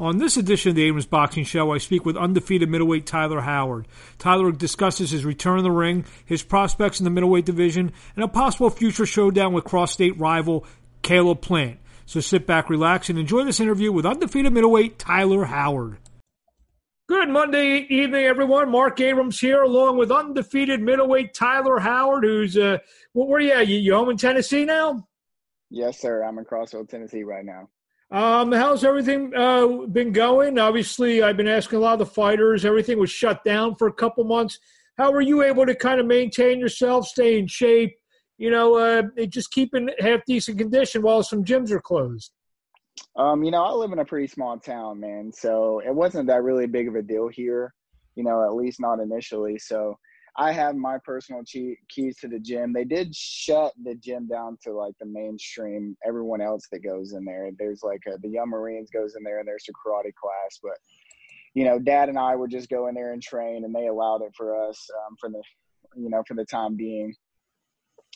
On this edition of the Abrams Boxing Show, I speak with undefeated middleweight Tyler Howard. Tyler discusses his return in the ring, his prospects in the middleweight division, and a possible future showdown with cross-state rival Caleb Plant. So sit back, relax, and enjoy this interview with undefeated middleweight Tyler Howard. Good Monday evening, everyone. Marc Abrams here, along with undefeated middleweight Tyler Howard, who's uh, where are you at? You, you home in Tennessee now? Yes, sir. I'm in Crossville, Tennessee right now. Um, how's everything uh, been going? Obviously, I've been asking a lot of the fighters. Everything was shut down for a couple months. How were you able to kind of maintain yourself, stay in shape? You know, uh, just keeping in half decent condition while some gyms are closed. Um, you know, I live in a pretty small town, man, so it wasn't that really big of a deal here. You know, at least not initially. So I have my personal keys to the gym. They did shut the gym down to like the mainstream. Everyone else that goes in there, there's like a, the Young Marines goes in there, and there's a karate class. But you know, Dad and I would just go in there and train, and they allowed it for us um, for the you know for the time being.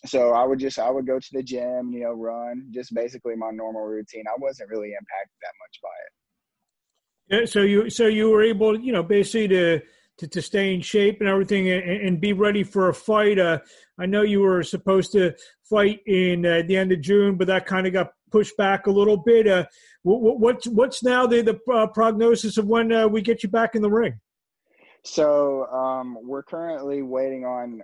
So I would just I would go to the gym, you know, run, just basically my normal routine. I wasn't really impacted that much by it. So you so you were able, you know, basically to to, to stay in shape and everything and, and be ready for a fight. Uh, I know you were supposed to fight in uh, the end of June, but that kind of got pushed back a little bit. Uh, what, what's what's now the the uh, prognosis of when uh, we get you back in the ring? So um, we're currently waiting on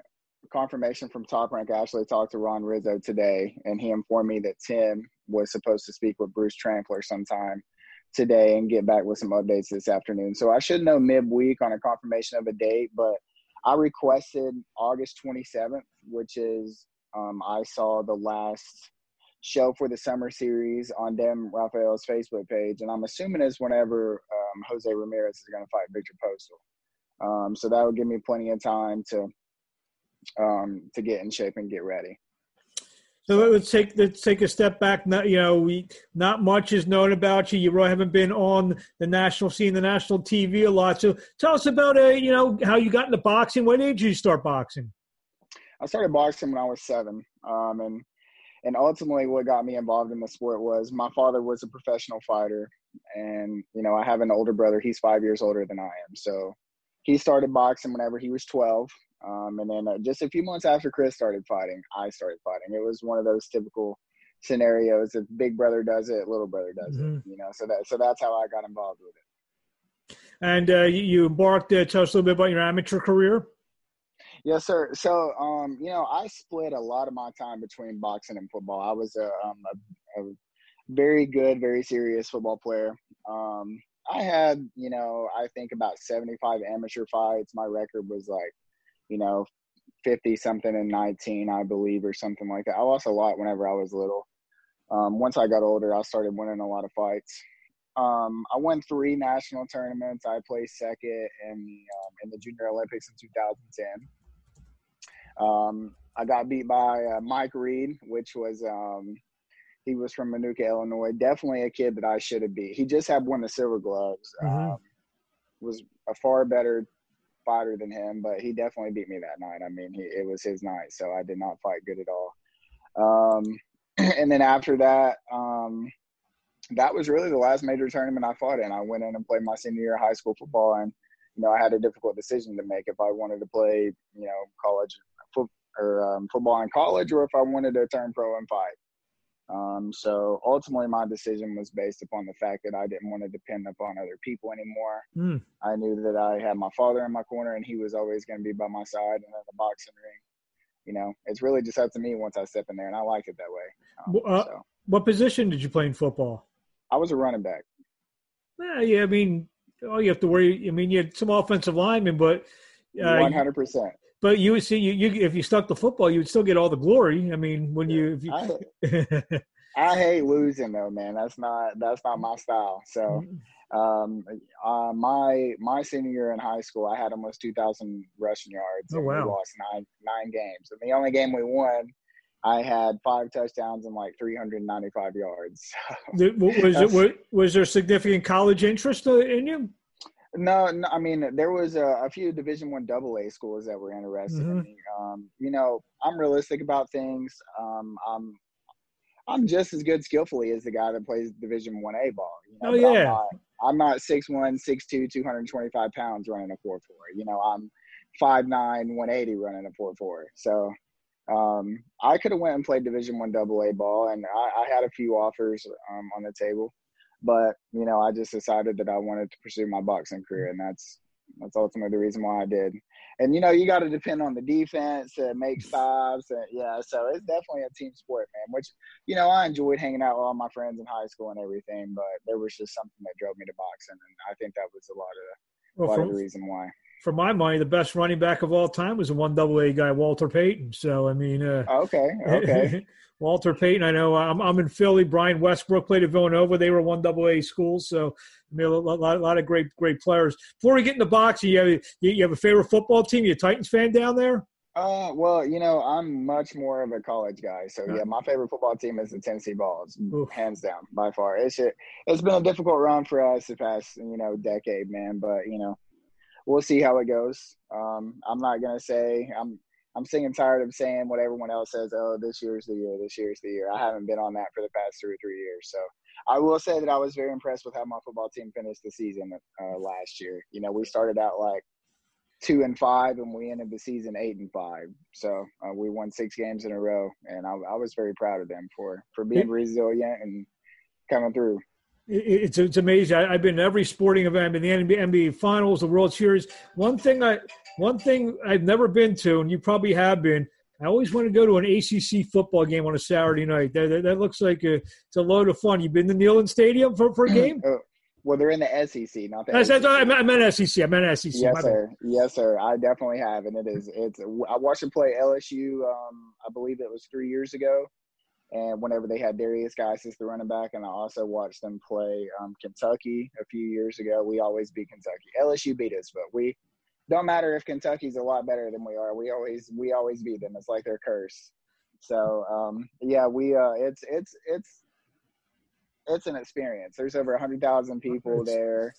confirmation from Top Rank. I actually talked to Ron Rizzo today, and he informed me that Tim was supposed to speak with Bruce Trampler sometime today and get back with some updates this afternoon. So I should know midweek on a confirmation of a date, but I requested August 27th, which is um, I saw the last show for the summer series on Dan Rafael's Facebook page, and I'm assuming it's whenever um, Jose Ramirez is going to fight Viktor Postol. Um, so that would give me plenty of time to um, to get in shape and get ready. So let's take let's take a step back. Not, you know, we not much is known about you. You really haven't been on the national scene, the national TV a lot. So tell us about uh, you know how you got into boxing. When did you start boxing? I started boxing when I was seven, um, and and ultimately what got me involved in the sport was my father was a professional fighter, and you know I have an older brother. He's five years older than I am, so he started boxing whenever he was twelve, um, and then uh, just a few months after Chris started fighting, I started fighting. It was one of those typical scenarios. If big brother does it, little brother does mm-hmm. it. You know, so that so that's how I got involved with it. And uh, you embarked. Uh, tell us a little bit about your amateur career. Yes, sir. So, um, you know, I split a lot of my time between boxing and football. I was a, um, a, a very good, very serious football player. Um, I had, you know, I think about 75 amateur fights. My record was like you know, 50 something and 19, I believe, or something like that. I lost a lot whenever I was little. Um, once I got older, I started winning a lot of fights. Um, I won three national tournaments. I placed second in um, in the Junior Olympics in 2010. Um, I got beat by uh, Mike Reed, which was um, he was from Manuka, Illinois. Definitely a kid that I should have beat. He just had won the silver gloves. Mm-hmm. Um, was a far better fighter than him, but he definitely beat me that night. I mean, he, it was his night, so I did not fight good at all. Um, and then after that, um, that was really the last major tournament I fought in. I went in and played my senior year of high school football, and you know I had a difficult decision to make if I wanted to play, you know, college foot or um, football in college, or if I wanted to turn pro and fight. Um, so ultimately, my decision was based upon the fact that I didn't want to depend upon other people anymore. Mm. I knew that I had my father in my corner, and he was always going to be by my side. And in the boxing ring, you know, it's really just up to me once I step in there, and I like it that way. Um, uh, so. What position did you play in football? I was a running back. Yeah, yeah. I mean, all you have to worry. I mean, you had some offensive linemen, but uh, one hundred percent. But you would see you, you if you stuck the football, you would still get all the glory. I mean, when you, you I, I, hate losing though, man. That's not that's not my style. So, mm-hmm. um, uh, my my senior year in high school, I had almost two thousand rushing yards. Oh wow! We lost nine nine games, and the only game we won, I had five touchdowns and like three hundred ninety five yards. was it was, was there significant college interest uh, in you? No, no, I mean there was a, a few Division One Double A schools that were interested mm-hmm. in me. Um, you know, I'm realistic about things. Um, I'm I'm just as good skillfully as the guy that plays Division One A ball. You know, oh yeah. I'm not, I'm not 6'1", 6'2", 225 pounds running a four four. You know, I'm 5'9", 180 running a four four. So um, I could have went and played Division One Double A ball, and I, I, had a few offers um, on the table, but you know, I just decided that I wanted to pursue my boxing career, and that's that's ultimately the reason why I did. And you know, you got to depend on the defense to make stops, and yeah, so it's definitely a team sport, man. Which you know, I enjoyed hanging out with all my friends in high school and everything, but there was just something that drove me to boxing, and I think that was a lot of well, a lot from, of the reason why for my money, the best running back of all time was a one double A guy, Walter Payton. So I mean, uh, okay, okay. Walter Payton. I know I'm, I'm in Philly. Brian Westbrook played at Villanova. They were one double A schools. So I mean, a lot, a lot of great, great players. Before we get into boxing, you have, you have a favorite football team? You a Titans fan down there? Uh, well, you know, I'm much more of a college guy. So yeah, my favorite football team is the Tennessee Vols, hands down, by far. It's it's been a difficult run for us the past you know decade, man. But you know, we'll see how it goes. Um, I'm not gonna say I'm I'm sick and tired of saying what everyone else says. Oh, this year's the year. This year's the year. I haven't been on that for the past two or three years. So I will say that I was very impressed with how my football team finished the season uh, last year. You know, we started out like two and five, and we ended the season eight and five. So uh, we won six games in a row, and I, I was very proud of them for for being resilient and coming through it's it's amazing. I, have been in every sporting event, I've in the NBA, NBA Finals, the World Series. One thing I one thing I've never been to, and you probably have been. I always want to go to an ACC football game on a Saturday night. That, that, that looks like a, it's a load of fun. You've been to Neyland Stadium for, for a game? Uh, well, they're in the SEC, not the. That's, that's, I, meant, SEC. I meant SEC. Yes, sir. Yes, sir. I definitely have, and it is. It's. I watched them play LSU. Um, I believe it was three years ago, and whenever they had Derrius Guice as the running back, and I also watched them play um, Kentucky a few years ago. We always beat Kentucky. LSU beat us, but we don't matter if Kentucky's a lot better than we are. We always we always beat them. It's like their curse. So um, yeah, we uh, it's it's it's it's an experience. There's over a hundred thousand people there.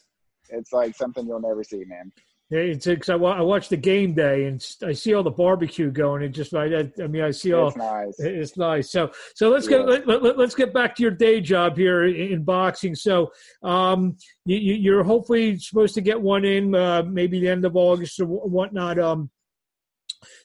It's like something you'll never see, man. Yeah, it's because I, I watch the game day and I see all the barbecue going. And just I, I mean, I see all. It's nice. It's nice. So so let's yeah. get let, let, us get back to your day job here in, in boxing. So um, you, are hopefully supposed to get one in uh, maybe the end of August or whatnot. Um,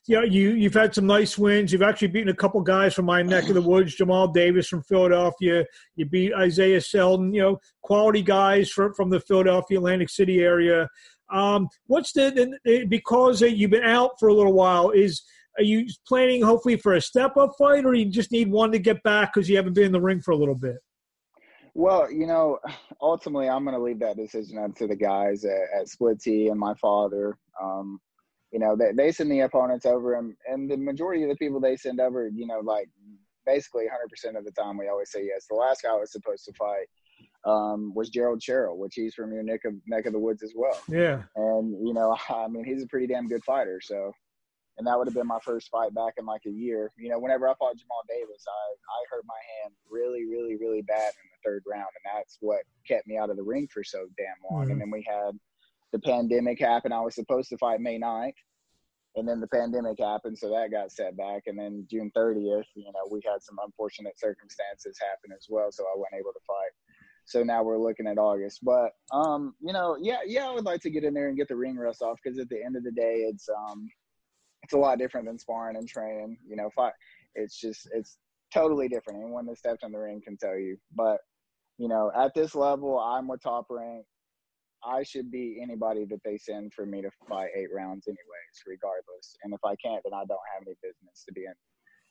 yeah, you you've had some nice wins. You've actually beaten a couple guys from my neck of the woods. Jamal Davis from Philadelphia. You beat Isiah Seldon. You know, quality guys from from the Philadelphia Atlantic City area. Um, what's the, the because you've been out for a little while? Is are you planning hopefully for a step up fight, or you just need one to get back because you haven't been in the ring for a little bit? Well, you know, ultimately, I'm going to leave that decision up to the guys at, at Split T and my father. Um, you know, they, they send the opponents over, and, and the majority of the people they send over, you know, like basically 100% of the time, we always say yes. The last guy I was supposed to fight um, was Gerald Sherrill, which he's from your neck of neck of the woods as well. Yeah. And you know, I mean, he's a pretty damn good fighter. So, and that would have been my first fight back in like a year. You know, whenever I fought Jamal Davis, I I hurt my hand really, really, really bad in the third round, and that's what kept me out of the ring for so damn long. Mm-hmm. And then we had the pandemic happen. I was supposed to fight May 9th. And then the pandemic happened, so that got set back. And then June 30th, you know, we had some unfortunate circumstances happen as well, so I wasn't able to fight. So now we're looking at August. But um, you know, yeah, yeah, I would like to get in there and get the ring rust off because at the end of the day, it's um, it's a lot different than sparring and training. You know, I, it's just it's totally different. Anyone that stepped in the ring can tell you. But you know, at this level, I'm a top rank. I should be anybody that they send for me to fight eight rounds, anyways, regardless. And if I can't, then I don't have any business to be in,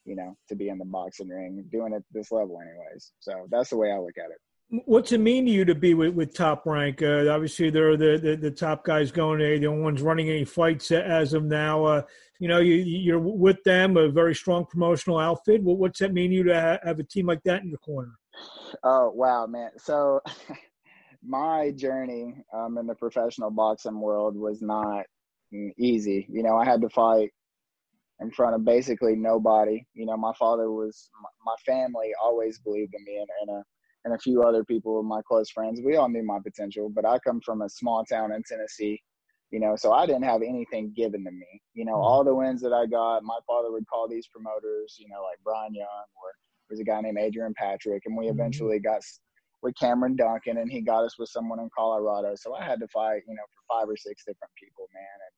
you know, to be in the boxing ring doing it this level, anyways. So that's the way I look at it. What's it mean to you to be with, with Top Rank? Uh, obviously, they're the, the, the top guys going. They're the only ones running any fights as of now. Uh, you know, you, you're with them, a very strong promotional outfit. Well, what's that mean to you to have a team like that in your corner? Oh wow, man! So my journey um, in the professional boxing world was not easy. You know, I had to fight in front of basically nobody. You know, my father was my family always believed in me, and, and and a few other people, my close friends. We all knew my potential, but I come from a small town in Tennessee, you know, so I didn't have anything given to me. You know, mm-hmm. all the wins that I got, my father would call these promoters, you know, like Brian Young or there's a guy named Adrian Patrick, and we mm-hmm. eventually got with Cameron Dunkin, and he got us with someone in Colorado. So I had to fight, you know, for five or six different people, man. And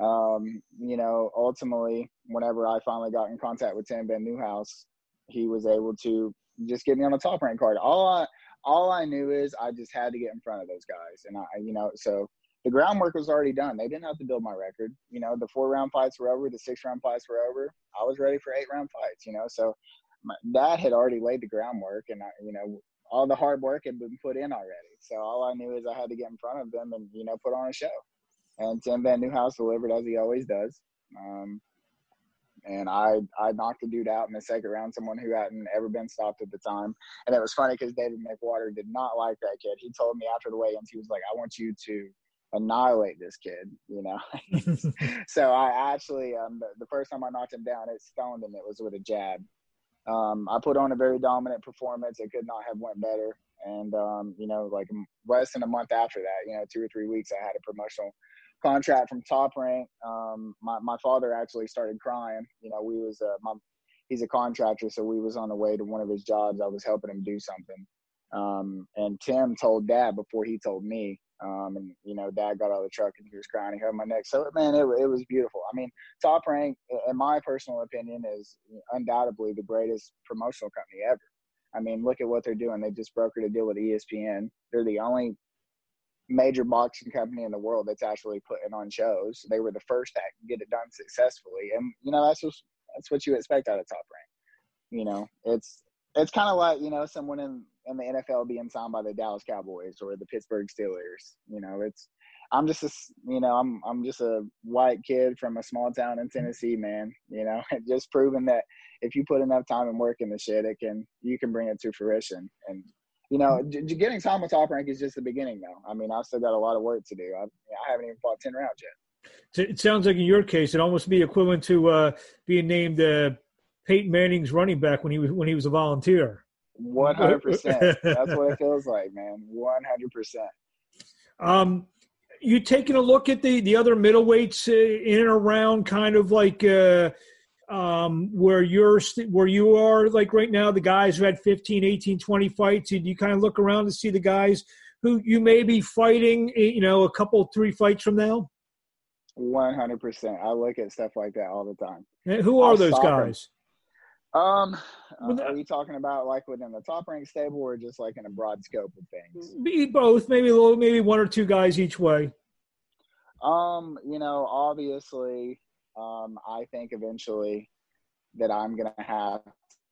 um, you know, ultimately, whenever I finally got in contact with Tim VanNewhouse, he was able to just get me on the top rank card. All I all I knew is I just had to get in front of those guys, and I, you know, so the groundwork was already done. They didn't have to build my record. You know, the four round fights were over, the six round fights were over. I was ready for eight round fights. You know, so my dad had already laid the groundwork, and I, you know, all the hard work had been put in already. So all I knew is I had to get in front of them and you know put on a show. And Tim VanNewhouse delivered as he always does. Um, and I I knocked the dude out in the second round, someone who hadn't ever been stopped at the time. And it was funny because David McWater did not like that kid. He told me after the weigh-ins, he was like, "I want you to annihilate this kid," you know. so I actually, um, the, the, first time I knocked him down, it stoned him. It was with a jab, um, I put on a very dominant performance. It could not have went better. And um, you know, like less than a month after that, you know, two or three weeks, I had a promotional contract from Top Rank. Um, my my father actually started crying. You know, we was uh, my he's a contractor, so we was on the way to one of his jobs. I was helping him do something. Um, and Tim told Dad before he told me. Um, and you know, Dad got out of the truck and he was crying. He held my neck. So man, it, it was beautiful. I mean, Top Rank, in my personal opinion, is undoubtedly the greatest promotional company ever. I mean, look at what they're doing. They just brokered a deal with ESPN. They're the only major boxing company in the world that's actually putting on shows. They were the first to get it done successfully, and you know that's just that's what you expect out of Top Rank. You know, it's it's kind of like you know someone in in the NFL being signed by the Dallas Cowboys or the Pittsburgh Steelers. You know, it's I'm just a you know I'm I'm just a white kid from a small town in Tennessee, man. You know, just proving that if you put enough time and work in the shit, it can you can bring it to fruition. And you know, j- getting with top rank is just the beginning, though. I mean, I've still got a lot of work to do. I, I haven't even fought ten rounds yet. It sounds like in your case, it almost be equivalent to uh, being named uh, Peyton Manning's running back when he was when he was a volunteer. One hundred percent. That's what it feels like, man. One hundred percent. Um, you taking a look at the the other middleweights uh, in and around, kind of like uh, um, where you're where you are, like right now, the guys who had 15, 18, 20 fights. And you kind of look around to see the guys who you may be fighting, eh, you know, a couple, three fights from now. One hundred percent. I look at stuff like that all the time. And who are I'll those guys? Um, uh, are you talking about like within the top rank stable, or just like in a broad scope of things? Be both, maybe a little, maybe one or two guys each way. Um, you know, obviously, um, I think eventually that I'm gonna have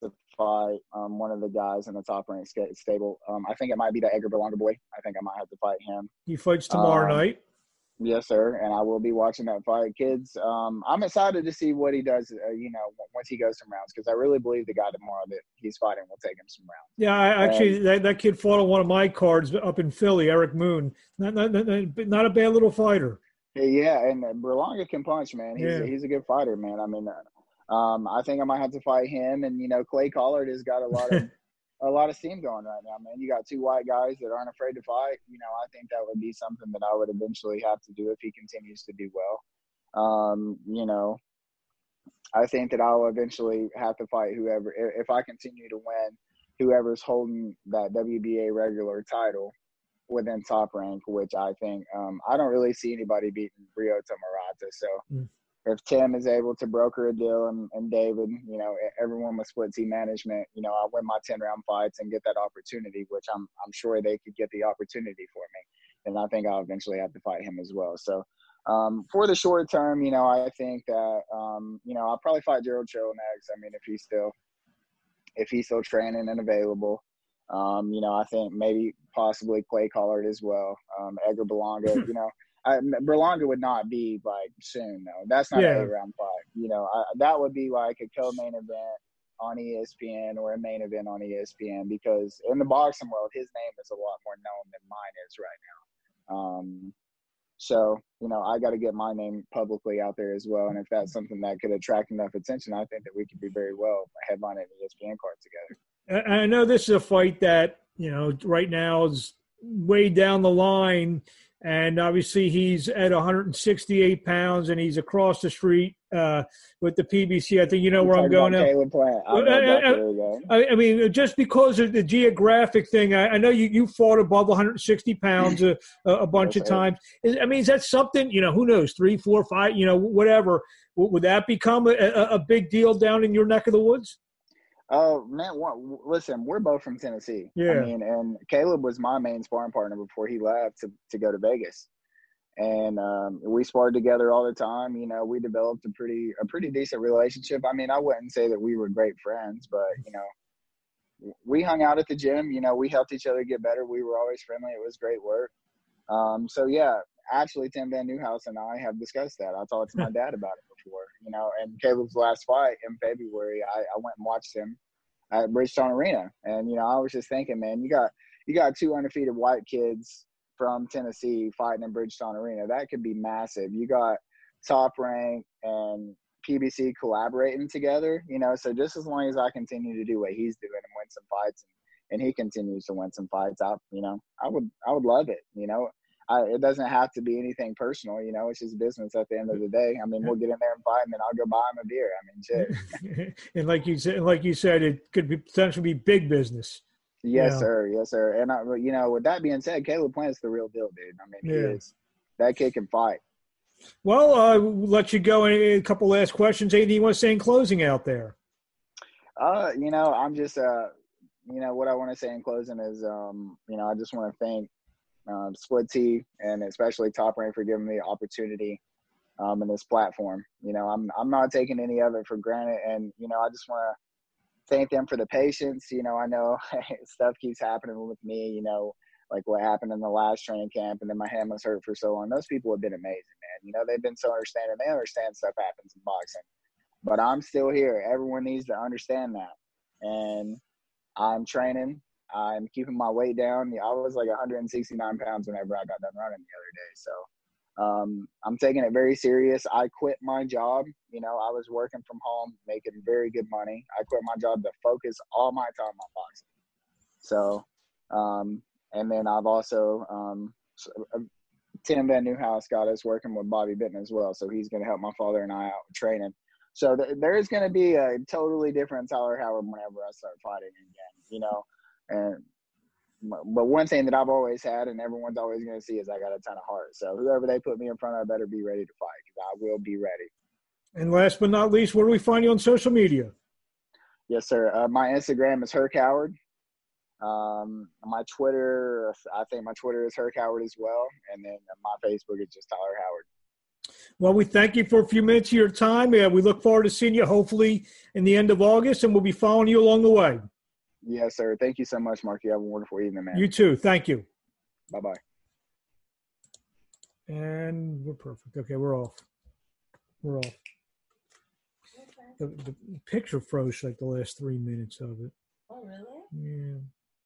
to fight um, one of the guys in the top rank stable. Um, I think it might be the Edgar Berlanga boy. I think I might have to fight him. He fights tomorrow um, night. Yes, sir. And I will be watching that fight, kids. Um, I'm excited to see what he does. Uh, you know, once he goes some rounds, because I really believe the guy tomorrow that he's fighting will take him some rounds. Yeah, I, actually, and, that, that kid fought on one of my cards up in Philly. Eric Moon, not not, not, not a bad little fighter. Yeah, and Berlanga can punch, man. He's yeah. he's a good fighter, man. I mean, uh, um, I think I might have to fight him. And you know, Clay Collard has got a lot of a lot of steam going right now, man. You got two white guys that aren't afraid to fight. You know, I think that would be something that I would eventually have to do if he continues to do well. Um, you know, I think that I'll eventually have to fight whoever if I continue to win. Whoever's holding that WBA regular title within top rank, which I think um, I don't really see anybody beating Ryota Murata. So mm if Tim is able to broker a deal and, and David, you know, everyone with split T management, you know, I win my 10 round fights and get that opportunity, which I'm, I'm sure they could get the opportunity for me. And I think I'll eventually have to fight him as well. So, um, for the short term, you know, I think that, um, you know, I'll probably fight Gerald Chill next. I mean, if he's still, if he's still training and available, um, you know, I think maybe possibly Clay Collard as well. Um, Edgar Berlanga, you know, I, Berlanga would not be like soon though. That's not yeah. a round fight. You know, I, that would be like a co-main event on ESPN or a main event on ESPN because in the boxing world, his name is a lot more known than mine is right now. Um, so you know, I got to get my name publicly out there as well. And if that's something that could attract enough attention, I think that we could be very well headlining an ESPN card together. I know this is a fight that you know right now is way down the line and obviously he's at 168 pounds, and he's across the street uh, with the PBC. I think you know where I'm going. I, uh, uh, uh, I, I, mean, just because of the geographic thing, I, I know you, you fought above 160 pounds a, a bunch of times. I mean, is that something, you know, who knows, three, four, five, you know, whatever. Would that become a, a big deal down in your neck of the woods? Oh man, listen, we're both from Tennessee. Yeah. I mean, and Caleb was my main sparring partner before he left to, to go to Vegas, and um, we sparred together all the time. You know, we developed a pretty a pretty decent relationship. I mean, I wouldn't say that we were great friends, but you know, we hung out at the gym. You know, we helped each other get better. We were always friendly. It was great work. Um, so yeah, actually, Tim VanNewhouse and I have discussed that. I talked to my dad about it you know. And Caleb's last fight in February, I, I went and watched him at Bridgestone Arena, and you know, I was just thinking, man, you got you got two undefeated white kids from Tennessee fighting in Bridgestone Arena. That could be massive. You got Top Rank and PBC collaborating together, you know. So just as long as I continue to do what he's doing and win some fights, and, and he continues to win some fights, I, you know, I would I would love it, you know. I, it doesn't have to be anything personal, you know. It's just business at the end of the day. I mean, we'll get in there and fight, and then I'll go buy him a beer. I mean, shit. and like you said, like you said, it could be potentially be big business. Yes, sir. Yes, sir. And I, you know, with that being said, Caleb Plant's the real deal, dude. I mean, yeah. he is. That kid can fight. Well, uh, we'll let you go. A couple last questions. Anything you want to say in closing out there? Uh, you know, I'm just uh, you know, what I want to say in closing is, um, you know, I just want to thank um, Split T, and especially Top Rank for giving me the opportunity um, in this platform. You know, I'm I'm not taking any of it for granted, and you know, I just want to thank them for the patience. You know, I know stuff keeps happening with me. You know, like what happened in the last training camp, and then my hand was hurt for so long. Those people have been amazing, man. You know, they've been so understanding. They understand stuff happens in boxing, but I'm still here. Everyone needs to understand that, and I'm training I'm keeping my weight down. I was like 169 pounds whenever I got done running the other day. So um, I'm taking it very serious. I quit my job. You know, I was working from home, making very good money. I quit my job to focus all my time on boxing. So, um, and then I've also, um, uh, Tim VanNewhouse got us working with Bobby Benton as well. So he's going to help my father and I out with training. So th- there's going to be a totally different Tyler Howard whenever I start fighting again. You know, and but one thing that I've always had and everyone's always going to see is I got a ton of heart. So whoever they put me in front of, I better be ready to fight because I will be ready. And last but not least, where do we find you on social media? Yes, sir. Uh, my Instagram is Herc Howard. Um, my Twitter, I think my Twitter is Herc Howard as well, and then my Facebook is just Tyler Howard. Well, we thank you for a few minutes of your time. Yeah, we look forward to seeing you hopefully in the end of August, and we'll be following you along the way. Yes, sir. Thank you so much, Marc. You have a wonderful evening, man. You too. Thank you. Bye bye. And we're perfect. Okay, we're off. We're off. The, the picture froze like the last three minutes of it. Oh, really? Yeah.